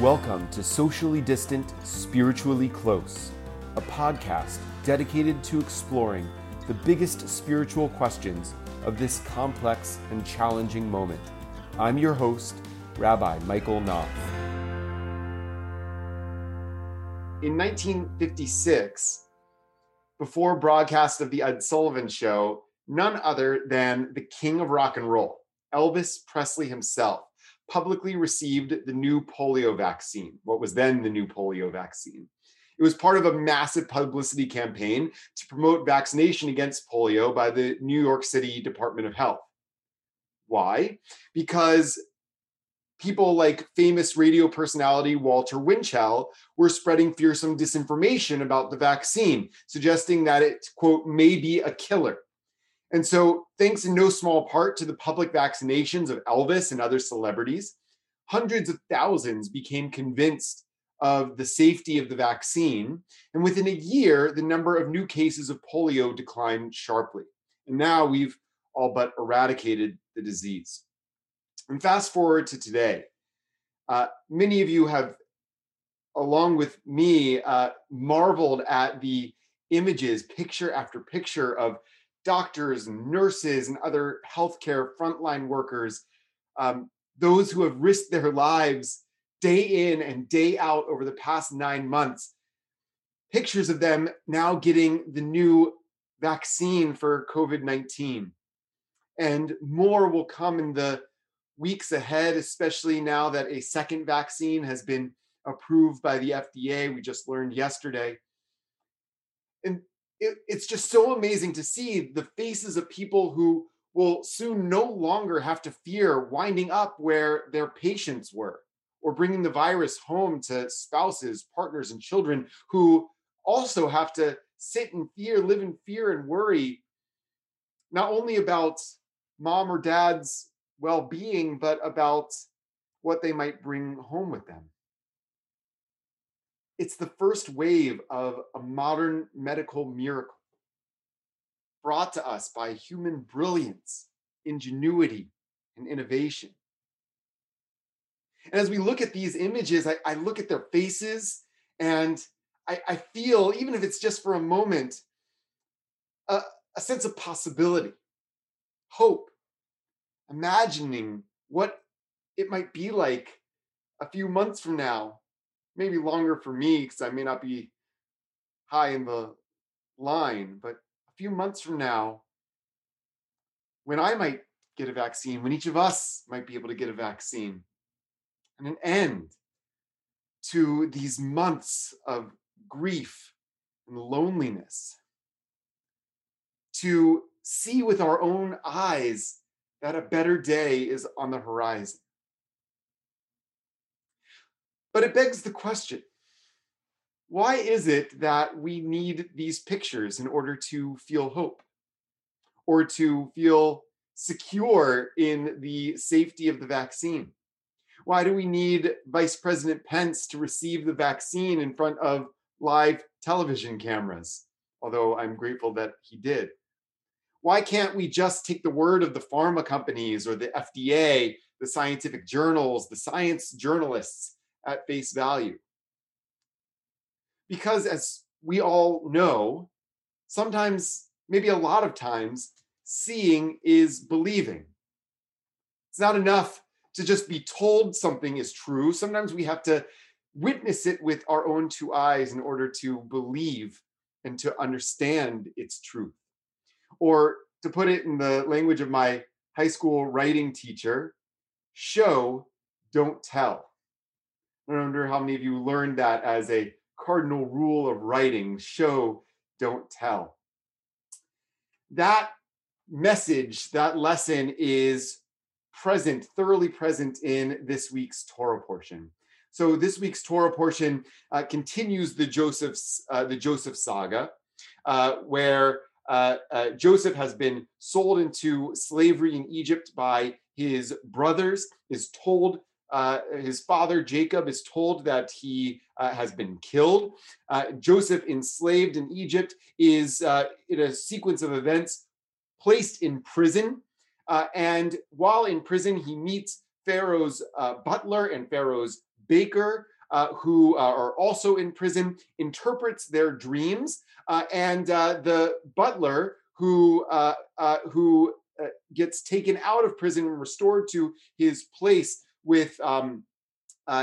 Welcome to Socially Distant, Spiritually Close, a podcast dedicated to exploring the biggest spiritual questions of this complex and challenging moment. I'm your host, Rabbi Michael Knopf. In 1956, before broadcast of The Ed Sullivan Show, none other than the king of rock and roll, Elvis Presley himself, publicly received the new polio vaccine, what was then the new polio vaccine. It was part of a massive publicity campaign to promote vaccination against polio by the New York City Department of Health. Why? Because people like famous radio personality Walter Winchell were spreading fearsome disinformation about the vaccine, suggesting that it, quote, may be a killer. And so, thanks in no small part to the public vaccinations of Elvis and other celebrities, hundreds of thousands became convinced of the safety of the vaccine. And within a year, the number of new cases of polio declined sharply. And now we've all but eradicated the disease. And fast forward to today. Uh, many of you have, along with me, uh, marveled at the images, picture after picture of doctors nurses and other healthcare frontline workers, um, those who have risked their lives day in and day out over the past nine months. Pictures of them now getting the new vaccine for COVID 19. And more will come in the weeks ahead, especially now that a second vaccine has been approved by the FDA. We just learned yesterday. And it, it's just so amazing to see the faces of people who will soon no longer have to fear winding up where their patients were or bringing the virus home to spouses, partners, and children who also have to sit in fear, live in fear, and worry not only about mom or dad's well being, but about what they might bring home with them. It's the first wave of a modern medical miracle brought to us by human brilliance, ingenuity, and innovation. And as we look at these images, I, I look at their faces and I, I, feel, even if it's just for a moment, a, a sense of possibility, hope, imagining what it might be like a few months from now, maybe longer for me because I may not be high in the line, but a few months from now, when I might get a vaccine, when each of us might be able to get a vaccine, and an end to these months of grief and loneliness, to see with our own eyes that a better day is on the horizon. But it begs the question why is it that we need these pictures in order to feel hope or to feel secure in the safety of the vaccine? Why do we need Vice President Pence to receive the vaccine in front of live television cameras? Although I'm grateful that he did. Why can't we just take the word of the pharma companies or the FDA, the scientific journals, the science journalists at face value? Because as we all know, sometimes, maybe a lot of times, seeing is believing. It's not enough to just be told something is true. Sometimes we have to witness it with our own two eyes in order to believe and to understand its truth. Or to put it in the language of my high school writing teacher, show, don't tell. I wonder how many of you learned that as a cardinal rule of writing show, don't tell. That message, that lesson is present, thoroughly present in this week's Torah portion. So this week's Torah portion uh, continues the Joseph's uh, the Joseph saga, uh, where uh, uh, Joseph has been sold into slavery in Egypt by his brothers. Is told uh, his father Jacob is told that he has been killed. Joseph, enslaved in Egypt, is in a sequence of events placed in prison uh, and while in prison, he meets Pharaoh's uh, butler and Pharaoh's baker, uh, who uh, are also in prison, interprets their dreams, uh, and uh, the butler who uh, uh, who gets taken out of prison and restored to his place with um,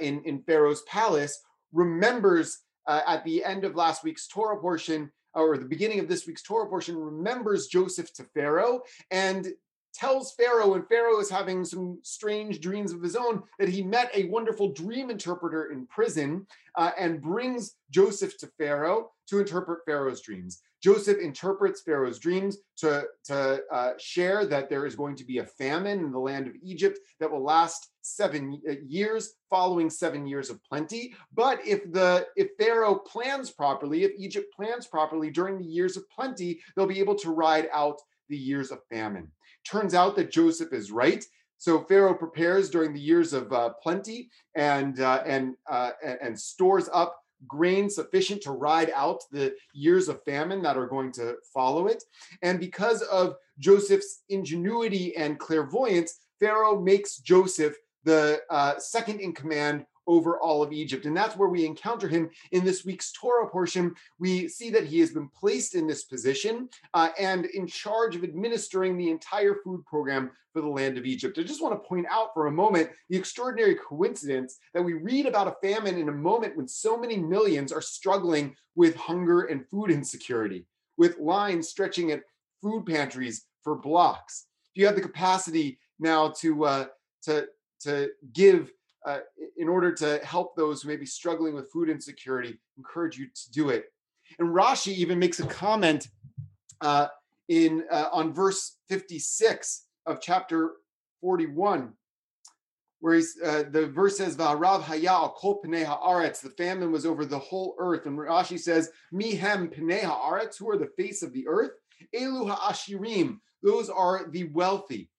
in in Pharaoh's palace remembers at the end of last week's Torah portion or the beginning of this week's Torah portion remembers Joseph to Pharaoh and tells Pharaoh, and Pharaoh is having some strange dreams of his own, that he met a wonderful dream interpreter in prison uh, and brings Joseph to Pharaoh to interpret Pharaoh's dreams. Joseph interprets Pharaoh's dreams to, to uh, share that there is going to be a famine in the land of Egypt that will last seven uh, years following seven years of plenty. But if the if Pharaoh plans properly, if Egypt plans properly during the years of plenty, they'll be able to ride out the years of famine. Turns out that Joseph is right. So Pharaoh prepares during the years of uh, plenty and uh, and, uh, and stores up grain sufficient to ride out the years of famine that are going to follow it. And because of Joseph's ingenuity and clairvoyance, Pharaoh makes Joseph the uh, second in command over all of Egypt. And that's where we encounter him in this week's Torah portion. We see that he has been placed in this position uh, and in charge of administering the entire food program for the land of Egypt. I just want to point out for a moment the extraordinary coincidence that we read about a famine in a moment when so many millions are struggling with hunger and food insecurity, with lines stretching at food pantries for blocks. If you have the capacity now to uh, to to give uh, in order to help those who may be struggling with food insecurity, encourage you to do it. And Rashi even makes a comment uh, in uh, on verse 56 of chapter 41, where he's uh, the verse says, "Va'arav haya kol pnei haaretz." The famine was over the whole earth, and Rashi says, "Mihem pnei haaretz," who are the face of the earth. Elu ha'ashirim; those are the wealthy.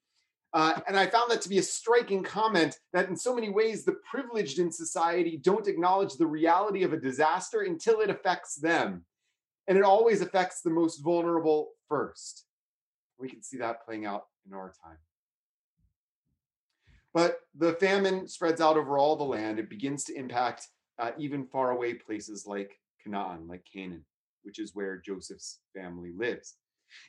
Uh, and I found that to be a striking comment that, in so many ways, the privileged in society don't acknowledge the reality of a disaster until it affects them. And it always affects the most vulnerable first. We can see that playing out in our time. But the famine spreads out over all the land. It begins to impact uh, even faraway places like Canaan, like Canaan, which is where Joseph's family lives.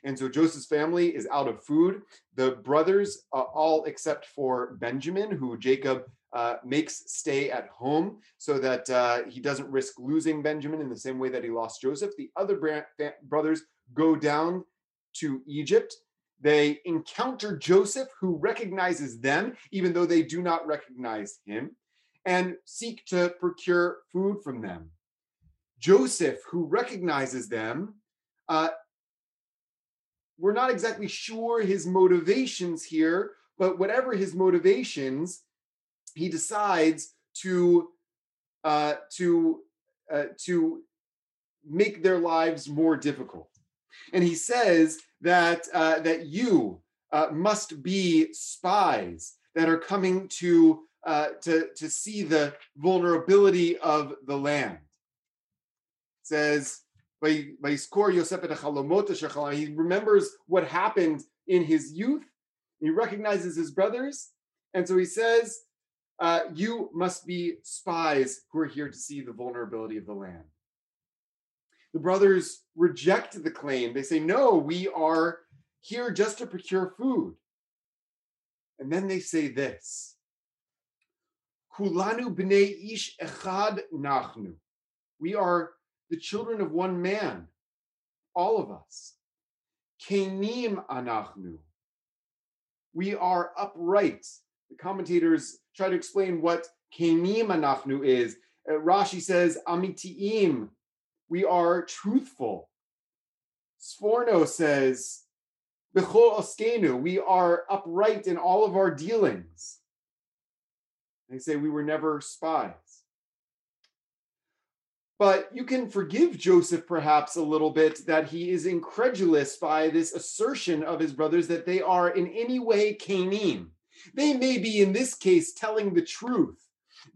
And so Joseph's family is out of food. The brothers, uh, all except for Benjamin, who Jacob uh, makes stay at home so that uh, he doesn't risk losing Benjamin in the same way that he lost Joseph. The other brothers go down to Egypt. They encounter Joseph, who recognizes them, even though they do not recognize him, and seek to procure food from them. Joseph, who recognizes them, uh, we're not exactly sure his motivations here, but whatever his motivations, he decides to uh, to uh, to make their lives more difficult. And he says that uh, that you uh, must be spies that are coming to uh, to to see the vulnerability of the land. It says he remembers what happened in his youth. He recognizes his brothers. And so he says, uh, You must be spies who are here to see the vulnerability of the land. The brothers reject the claim. They say, No, we are here just to procure food. And then they say this Kulanu b'nei ish echad nachnu. We are the children of one man, all of us. Kenim anachnu. We are upright. The commentators try to explain what kenim anachnu is. Uh, Rashi says amitiim. We are truthful. Sforno says bechol oskenu. We are upright in all of our dealings. They say we were never spies. But you can forgive Joseph perhaps a little bit that he is incredulous by this assertion of his brothers that they are in any way Canim. They may be, in this case, telling the truth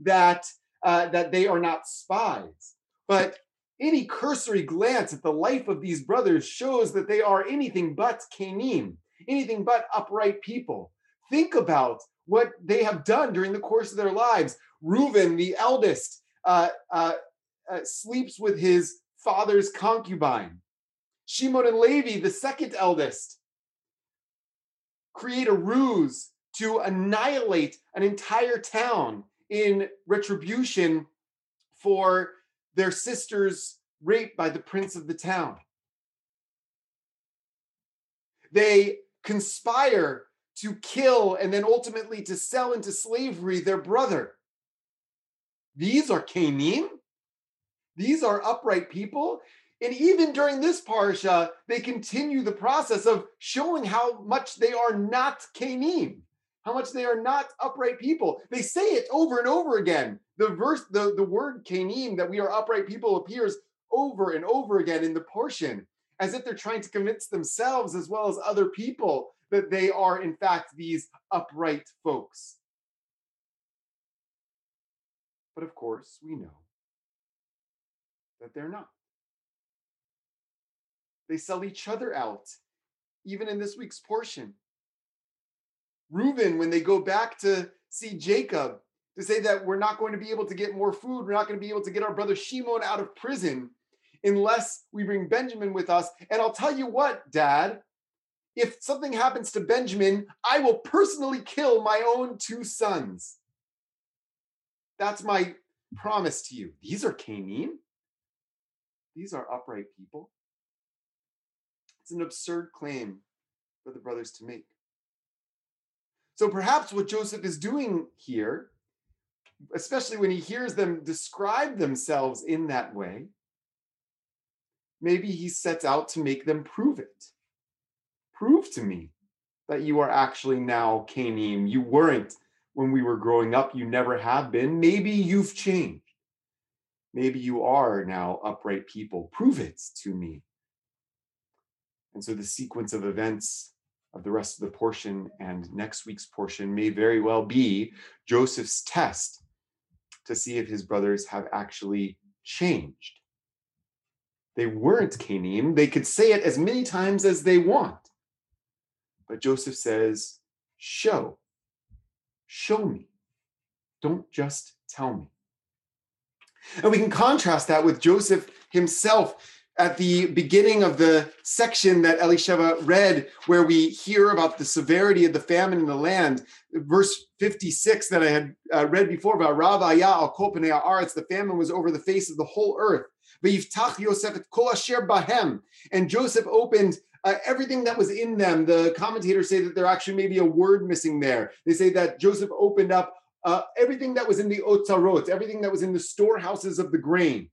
that, uh, that they are not spies. But any cursory glance at the life of these brothers shows that they are anything but Canim, anything but upright people. Think about what they have done during the course of their lives Reuben, the eldest, uh, uh, uh, sleeps with his father's concubine. Shimon and Levi, the second eldest, create a ruse to annihilate an entire town in retribution for their sister's rape by the prince of the town. They conspire to kill and then ultimately to sell into slavery their brother. These are Canim. These are upright people. And even during this parsha, they continue the process of showing how much they are not Canim, how much they are not upright people. They say it over and over again. The verse, the, the word Canim, that we are upright people, appears over and over again in the portion, as if they're trying to convince themselves as well as other people that they are, in fact, these upright folks. But of course, we know that they're not. They sell each other out, even in this week's portion. Reuben, when they go back to see Jacob, to say that we're not going to be able to get more food, we're not going to be able to get our brother Shimon out of prison unless we bring Benjamin with us. And I'll tell you what, Dad, if something happens to Benjamin, I will personally kill my own two sons. That's my promise to you. These are Canim. These are upright people. It's an absurd claim for the brothers to make. So perhaps what Joseph is doing here, especially when he hears them describe themselves in that way, maybe he sets out to make them prove it. Prove to me that you are actually now Canim. You weren't when we were growing up. You never have been. Maybe you've changed. Maybe you are now upright people. Prove it to me. And so the sequence of events of the rest of the portion and next week's portion may very well be Joseph's test to see if his brothers have actually changed. They weren't Canim. They could say it as many times as they want. But Joseph says, Show. Show me. Don't just tell me. And we can contrast that with Joseph himself at the beginning of the section that Elisheva read, where we hear about the severity of the famine in the land. Verse 56 that I had uh, read before about Rav al Kopane Aretz, the famine was over the face of the whole earth. Yosef kol asher bahem. And Joseph opened uh, everything that was in them. The commentators say that there actually may be a word missing there. They say that Joseph opened up uh, everything that was in the otzarot, everything that was in the storehouses of the grain,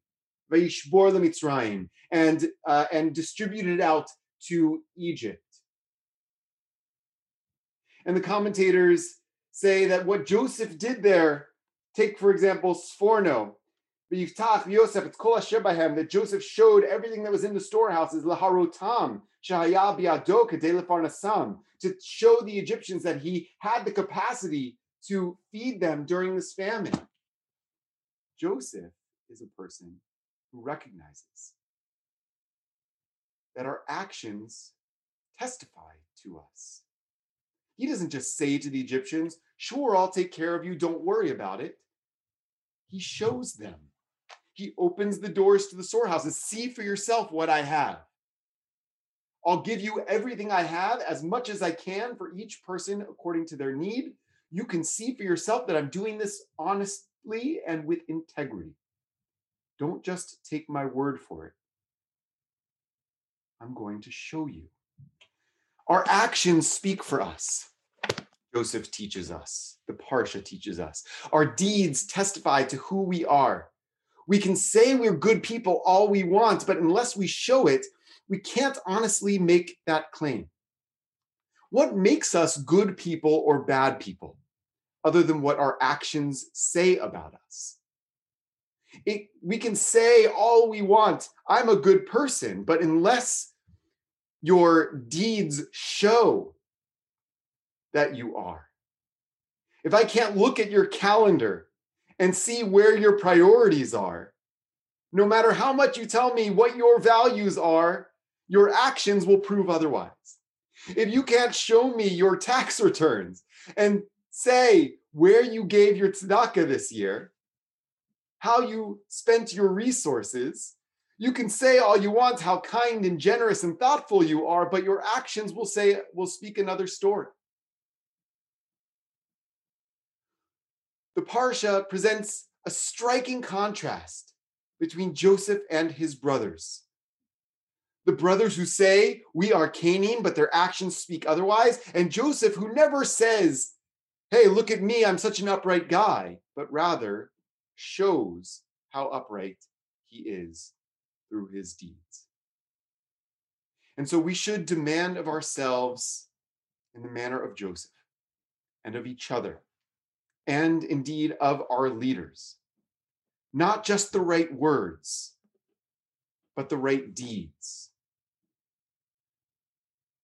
vayishbor lemitzrayim, and uh, and distributed out to Egypt. And the commentators say that what Joseph did there, take for example Sforno, Yiftach Yosef, it's Kol Asher that Joseph showed everything that was in the storehouses, Laharotam, Shahaya Biado to show the Egyptians that he had the capacity to feed them during this famine. Joseph is a person who recognizes that our actions testify to us. He doesn't just say to the Egyptians, Sure, I'll take care of you, don't worry about it. He shows them he opens the doors to the storehouses. See for yourself what I have. I'll give you everything I have, as much as I can for each person according to their need. You can see for yourself that I'm doing this honestly and with integrity. Don't just take my word for it. I'm going to show you. Our actions speak for us. Joseph teaches us, the Parsha teaches us. Our deeds testify to who we are. We can say we're good people all we want, but unless we show it, we can't honestly make that claim. What makes us good people or bad people, other than what our actions say about us? It, we can say all we want, I'm a good person, but unless your deeds show that you are, if I can't look at your calendar and see where your priorities are. No matter how much you tell me what your values are, your actions will prove otherwise. If you can't show me your tax returns and say where you gave your tzedakah this year, how you spent your resources. You can say all you want how kind and generous and thoughtful you are, but your actions will say will speak another story. The parsha presents a striking contrast between Joseph and his brothers. The brothers who say, We are Canim, but their actions speak otherwise, and Joseph who never says, Hey, look at me, I'm such an upright guy, but rather shows how upright he is through his deeds. And so we should demand of ourselves in the manner of Joseph and of each other, and indeed of our leaders, not just the right words, but the right deeds.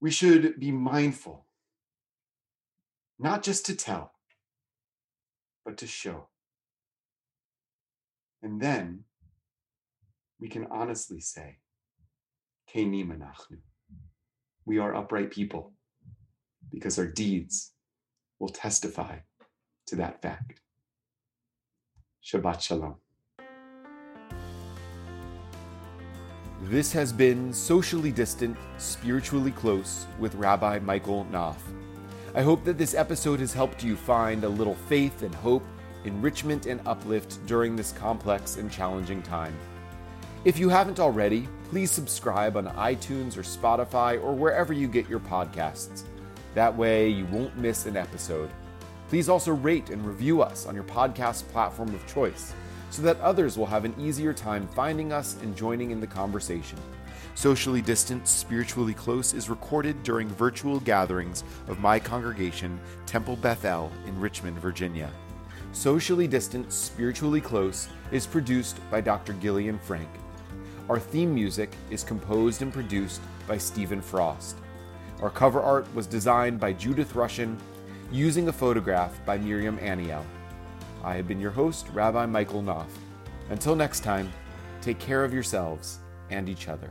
We should be mindful, not just to tell, but to show. And then we can honestly say, we are upright people because our deeds will testify to that fact. Shabbat Shalom. This has been Socially Distant, Spiritually Close with Rabbi Michael Knopf. I hope that this episode has helped you find a little faith and hope, enrichment and uplift during this complex and challenging time. If you haven't already, please subscribe on iTunes or Spotify or wherever you get your podcasts. That way, you won't miss an episode. Please also rate and review us on your podcast platform of choice so that others will have an easier time finding us and joining in the conversation. Socially Distant, Spiritually Close is recorded during virtual gatherings of my congregation, Temple Bethel, in Richmond, Virginia. Socially Distant, Spiritually Close is produced by Dr. Gillian Frank. Our theme music is composed and produced by Stephen Frost. Our cover art was designed by Judith Rushin using a photograph by Miriam Aniel. I have been your host, Rabbi Michael Knopf. Until next time, take care of yourselves and each other.